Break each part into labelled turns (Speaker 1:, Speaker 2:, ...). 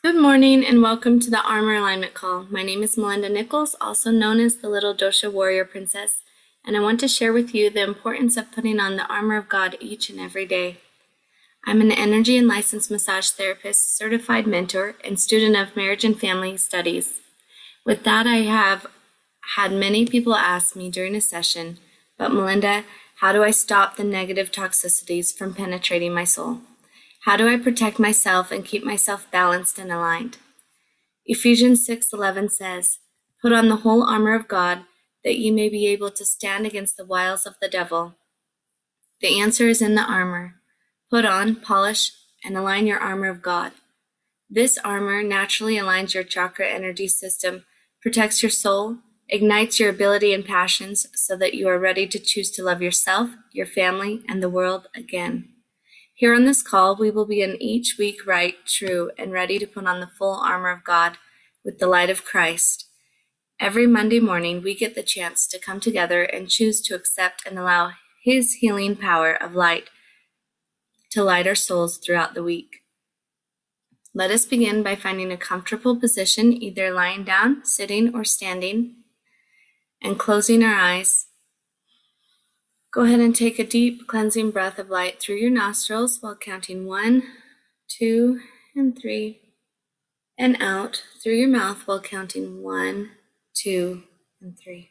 Speaker 1: Good morning and welcome to the Armor Alignment Call. My name is Melinda Nichols, also known as the Little Dosha Warrior Princess, and I want to share with you the importance of putting on the armor of God each and every day. I'm an energy and licensed massage therapist, certified mentor, and student of marriage and family studies. With that, I have had many people ask me during a session, but Melinda, how do I stop the negative toxicities from penetrating my soul? How do I protect myself and keep myself balanced and aligned? Ephesians 6:11 says, "Put on the whole armor of God, that ye may be able to stand against the wiles of the devil." The answer is in the armor. Put on, polish, and align your armor of God. This armor naturally aligns your chakra energy system, protects your soul, ignites your ability and passions so that you are ready to choose to love yourself, your family, and the world again. Here on this call, we will begin each week right, true, and ready to put on the full armor of God with the light of Christ. Every Monday morning, we get the chance to come together and choose to accept and allow His healing power of light to light our souls throughout the week. Let us begin by finding a comfortable position, either lying down, sitting, or standing, and closing our eyes. Go ahead and take a deep cleansing breath of light through your nostrils while counting one, two, and three, and out through your mouth while counting one, two, and three.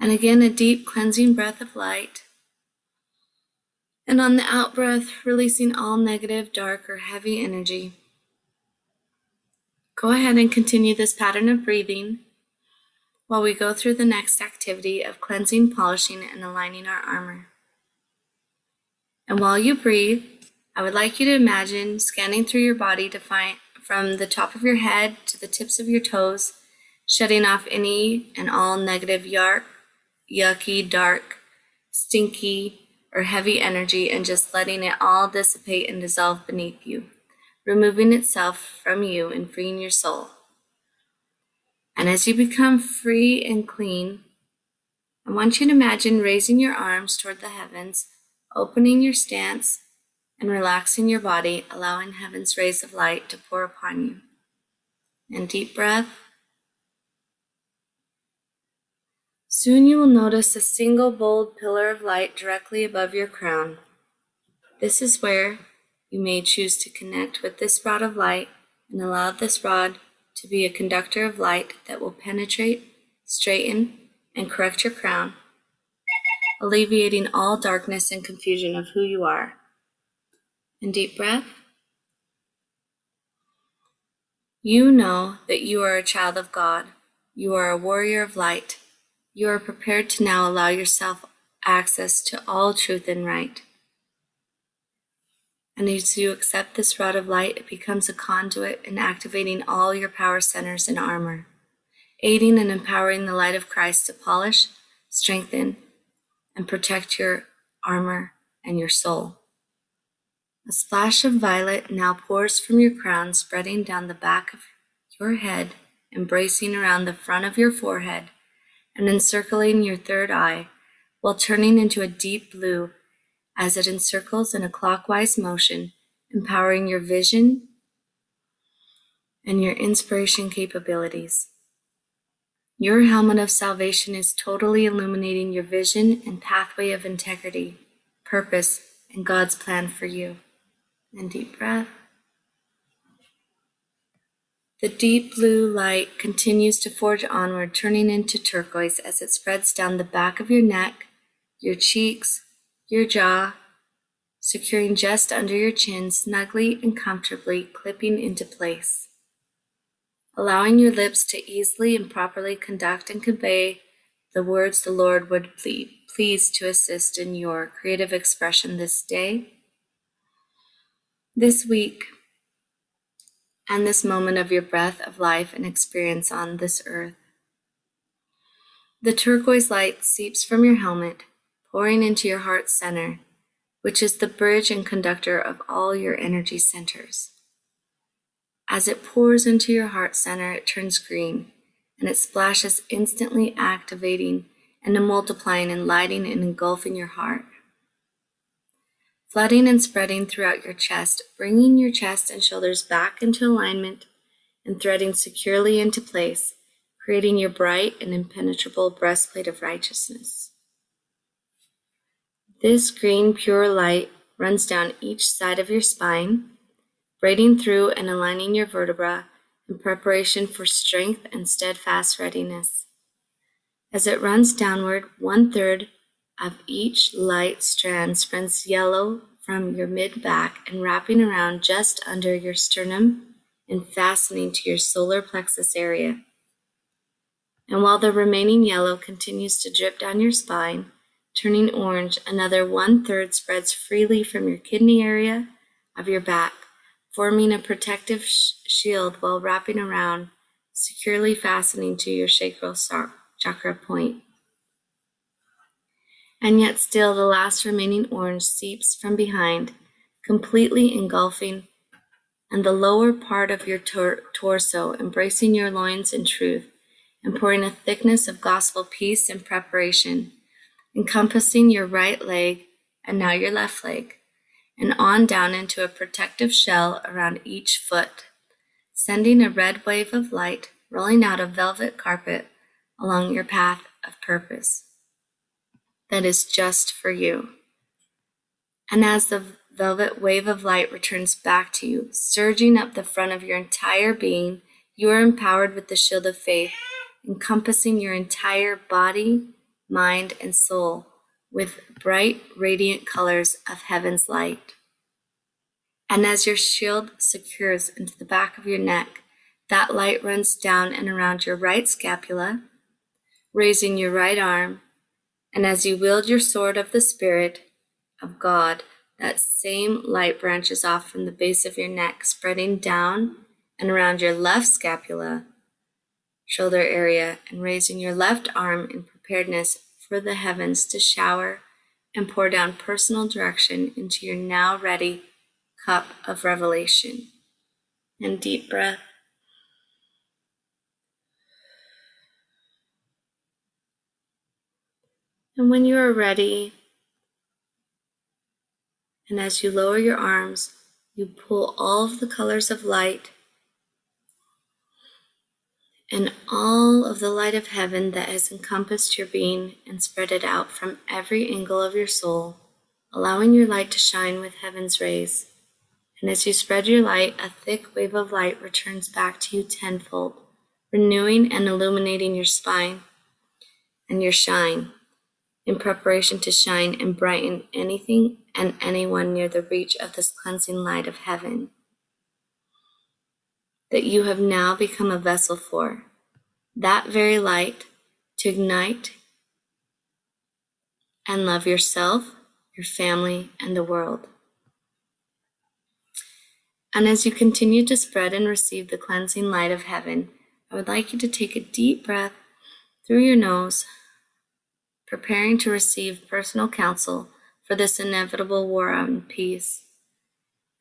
Speaker 1: And again, a deep cleansing breath of light. And on the out breath, releasing all negative, dark, or heavy energy. Go ahead and continue this pattern of breathing while we go through the next activity of cleansing, polishing, and aligning our armor. And while you breathe, I would like you to imagine scanning through your body to find from the top of your head to the tips of your toes, shutting off any and all negative yark, yucky, dark, stinky, or heavy energy and just letting it all dissipate and dissolve beneath you, removing itself from you and freeing your soul. And as you become free and clean, I want you to imagine raising your arms toward the heavens, opening your stance, and relaxing your body, allowing heaven's rays of light to pour upon you. And deep breath. Soon you will notice a single bold pillar of light directly above your crown. This is where you may choose to connect with this rod of light and allow this rod to be a conductor of light that will penetrate, straighten, and correct your crown, alleviating all darkness and confusion of who you are. And deep breath. You know that you are a child of God. You are a warrior of light. You are prepared to now allow yourself access to all truth and right. And as you accept this rod of light, it becomes a conduit in activating all your power centers and armor, aiding and empowering the light of Christ to polish, strengthen, and protect your armor and your soul. A splash of violet now pours from your crown, spreading down the back of your head, embracing around the front of your forehead, and encircling your third eye, while turning into a deep blue as it encircles in a clockwise motion, empowering your vision and your inspiration capabilities. Your helmet of salvation is totally illuminating your vision and pathway of integrity, purpose, and God's plan for you. And deep breath. The deep blue light continues to forge onward, turning into turquoise as it spreads down the back of your neck, your cheeks, your jaw, securing just under your chin snugly and comfortably clipping into place. Allowing your lips to easily and properly conduct and convey the words the Lord would please to assist in your creative expression this day, this week, and this moment of your breath of life and experience on this earth. The turquoise light seeps from your helmet pouring into your heart center, which is the bridge and conductor of all your energy centers. As it pours into your heart center, it turns green and it splashes, instantly activating and multiplying and lighting and engulfing your heart. flooding and spreading throughout your chest, bringing your chest and shoulders back into alignment and threading securely into place, creating your bright and impenetrable breastplate of righteousness. This green, pure light runs down each side of your spine, braiding through and aligning your vertebra in preparation for strength and steadfast readiness. As it runs downward, one third of each light strand spreads yellow from your mid back and wrapping around just under your sternum and fastening to your solar plexus area. And while the remaining yellow continues to drip down your spine, turning orange, another one third spreads freely from your kidney area of your back, forming a protective sh- shield while wrapping around, securely fastening to your sacral chakra point. And yet still the last remaining orange seeps from behind, completely engulfing, and the lower part of your tor- torso embracing your loins in truth, and pouring a thickness of gospel peace and preparation, encompassing your right leg and now your left leg, and on down into a protective shell around each foot, sending a red wave of light rolling out a velvet carpet along your path of purpose that is just for you. And as the velvet wave of light returns back to you, surging up the front of your entire being, you are empowered with the shield of faith, encompassing your entire body, mind, and soul with bright, radiant colors of heaven's light. And as your shield secures into the back of your neck, that light runs down and around your right scapula, raising your right arm and as you wield your sword of the Spirit of God, that same light branches off from the base of your neck, spreading down and around your left scapula, shoulder area, and raising your left arm in preparedness for the heavens to shower and pour down personal direction into your now ready cup of revelation. And deep breath. And when you are ready, and as you lower your arms, you pull all of the colors of light and all of the light of heaven that has encompassed your being and spread it out from every angle of your soul, allowing your light to shine with heaven's rays. And as you spread your light, a thick wave of light returns back to you tenfold, renewing and illuminating your spine and your shine in preparation to shine and brighten anything and anyone near the reach of this cleansing light of heaven that you have now become a vessel for, that very light to ignite and love yourself, your family, and the world. And as you continue to spread and receive the cleansing light of heaven, I would like you to take a deep breath through your nose preparing to receive personal counsel for this inevitable war on peace.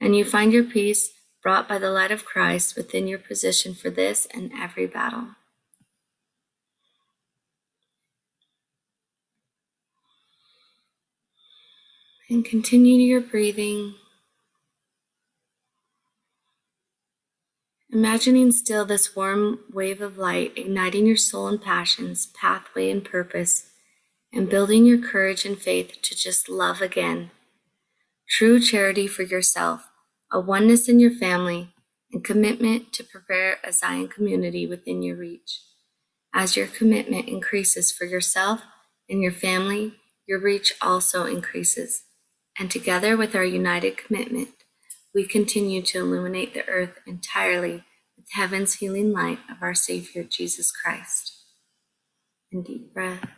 Speaker 1: And you find your peace brought by the light of Christ within your position for this and every battle. And continue your breathing. Imagining still this warm wave of light igniting your soul and passions, pathway, and purpose and building your courage and faith to just love again. True charity for yourself, a oneness in your family, and commitment to prepare a Zion community within your reach. As your commitment increases for yourself and your family, your reach also increases. And together with our united commitment, we continue to illuminate the earth entirely with heaven's healing light of our Savior Jesus Christ. And deep breath.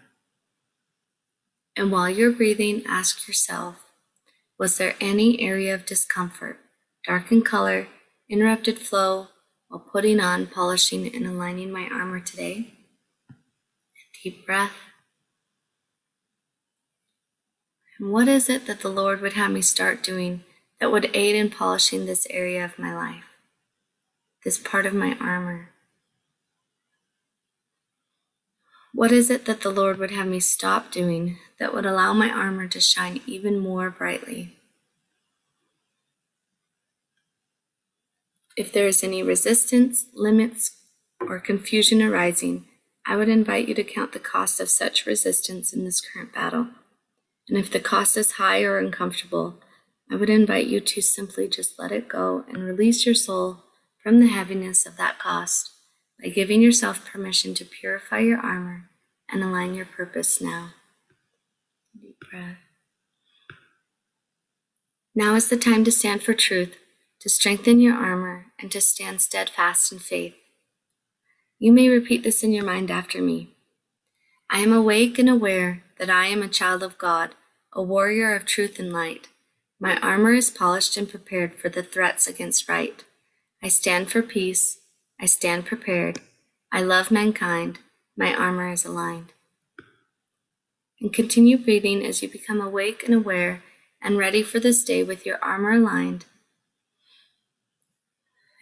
Speaker 1: And while you're breathing, ask yourself Was there any area of discomfort, dark in color, interrupted flow, while putting on, polishing, and aligning my armor today? Deep breath. And what is it that the Lord would have me start doing that would aid in polishing this area of my life, this part of my armor? What is it that the Lord would have me stop doing that would allow my armor to shine even more brightly? If there is any resistance, limits, or confusion arising, I would invite you to count the cost of such resistance in this current battle. And if the cost is high or uncomfortable, I would invite you to simply just let it go and release your soul from the heaviness of that cost by giving yourself permission to purify your armor and align your purpose now. Deep breath. Now is the time to stand for truth, to strengthen your armor, and to stand steadfast in faith. You may repeat this in your mind after me. I am awake and aware that I am a child of God, a warrior of truth and light. My armor is polished and prepared for the threats against right. I stand for peace. I stand prepared. I love mankind. My armor is aligned. And continue breathing as you become awake and aware and ready for this day with your armor aligned.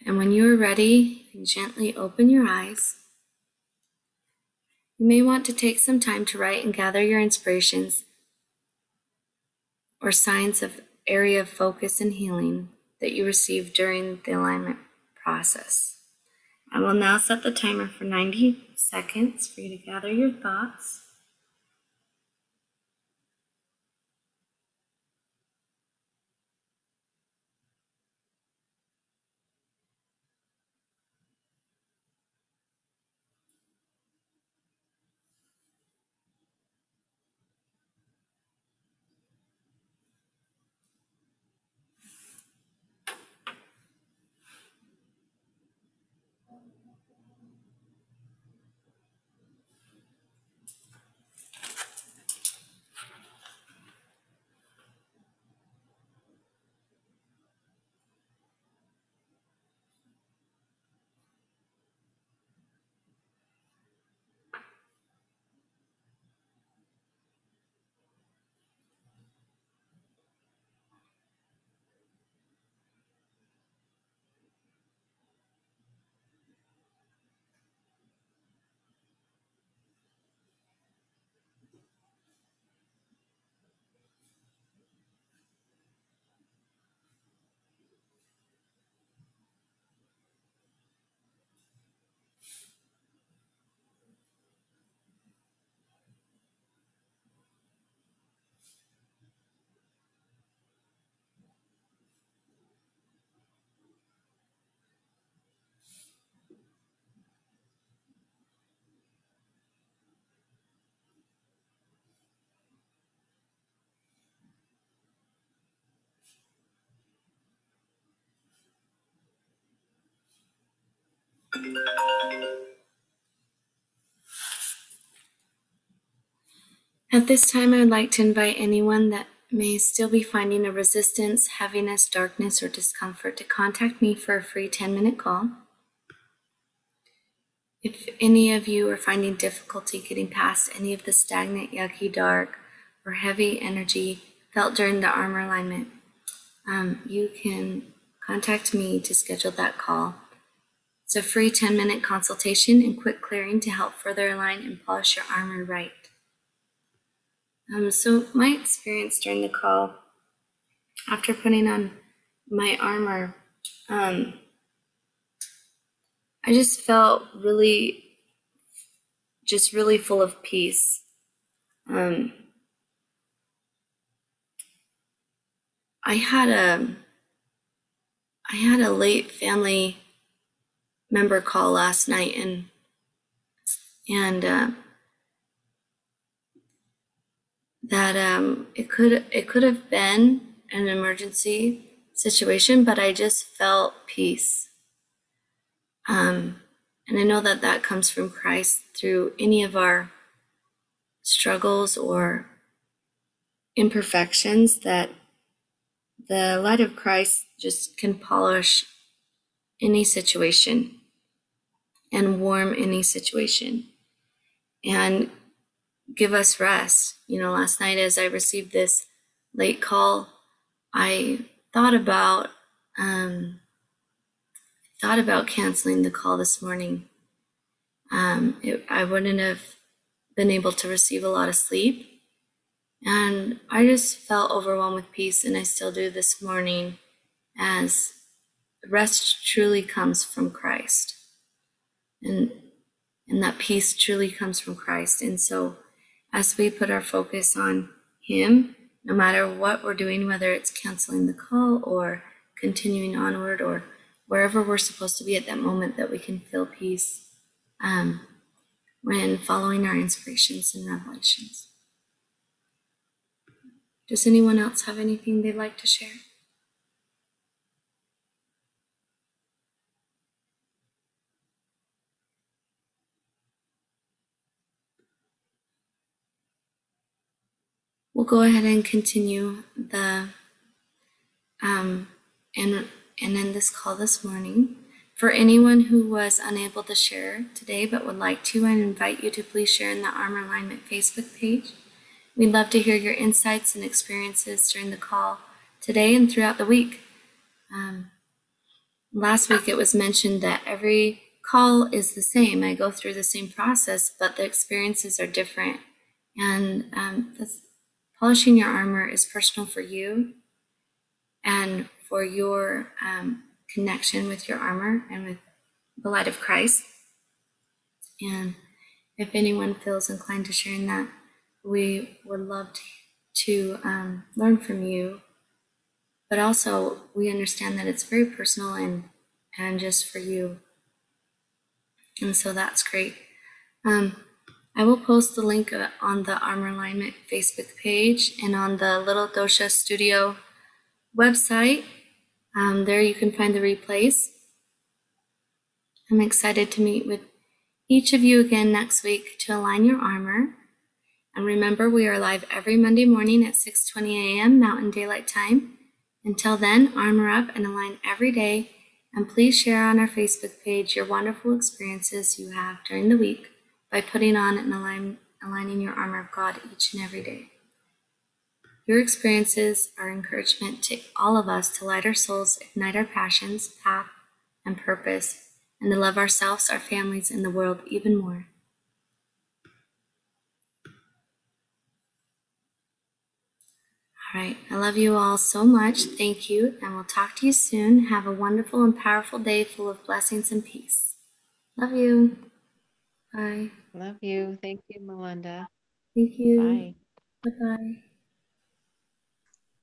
Speaker 1: And when you are ready, you can gently open your eyes. You may want to take some time to write and gather your inspirations or signs of area of focus and healing that you received during the alignment process. I will now set the timer for 90 seconds for you to gather your thoughts. At this time, I would like to invite anyone that may still be finding a resistance, heaviness, darkness, or discomfort to contact me for a free 10 minute call. If any of you are finding difficulty getting past any of the stagnant, yucky, dark, or heavy energy felt during the armor alignment, um, you can contact me to schedule that call. It's a free 10 minute consultation and quick clearing to help further align and polish your armor right. Um, so, my experience during the call, after putting on my armor, um, I just felt really, just really full of peace. Um, I had a, I had a late family member call last night, and and uh, that um, it could it could have been an emergency situation, but I just felt peace. Um, and I know that that comes from Christ through any of our struggles or imperfections. That the light of Christ just can polish any situation and warm any situation. And give us rest. You know, last night as I received this late call, I thought about um, thought about canceling the call this morning. Um, it, I wouldn't have been able to receive a lot of sleep, and I just felt overwhelmed with peace, and I still do this morning as rest truly comes from Christ. And and that peace truly comes from Christ. And so as we put our focus on him, no matter what we're doing, whether it's canceling the call or continuing onward or wherever we're supposed to be at that moment, that we can feel peace um, when following our inspirations and revelations. Does anyone else have anything they'd like to share? Go ahead and continue the um, and and end this call this morning. For anyone who was unable to share today but would like to, I invite you to please share in the Armor Alignment Facebook page. We'd love to hear your insights and experiences during the call today and throughout the week. Um, last week it was mentioned that every call is the same. I go through the same process, but the experiences are different. And um, polishing your armor is personal for you and for your um, connection with your armor and with the light of Christ. And if anyone feels inclined to sharing that, we would love to, um, learn from you. But also, we understand that it's very personal and and just for you. And so that's great. Um, I will post the link uh, on the Armor Alignment Facebook page and on the Little Dosha Studio website. Um, there you can find the replays. I'm excited to meet with each of you again next week to align your armor. And remember, we are live every Monday morning at 6:20 a.m. Mountain Daylight Time. Until then, armor up and align every day. And please share on our Facebook page your wonderful experiences you have during the week by putting on and align, aligning your armor of God each and every day. Your experiences are encouragement to all of us to light our souls, ignite our passions, path, and purpose, and to love ourselves, our families, and the world even more. All right. I love you all so much. Thank you. And we'll talk to you soon. Have a wonderful and powerful day full of blessings and peace. Love you. Bye.
Speaker 2: Love you. Thank you, Melinda.
Speaker 1: Thank you. Bye. Bye bye.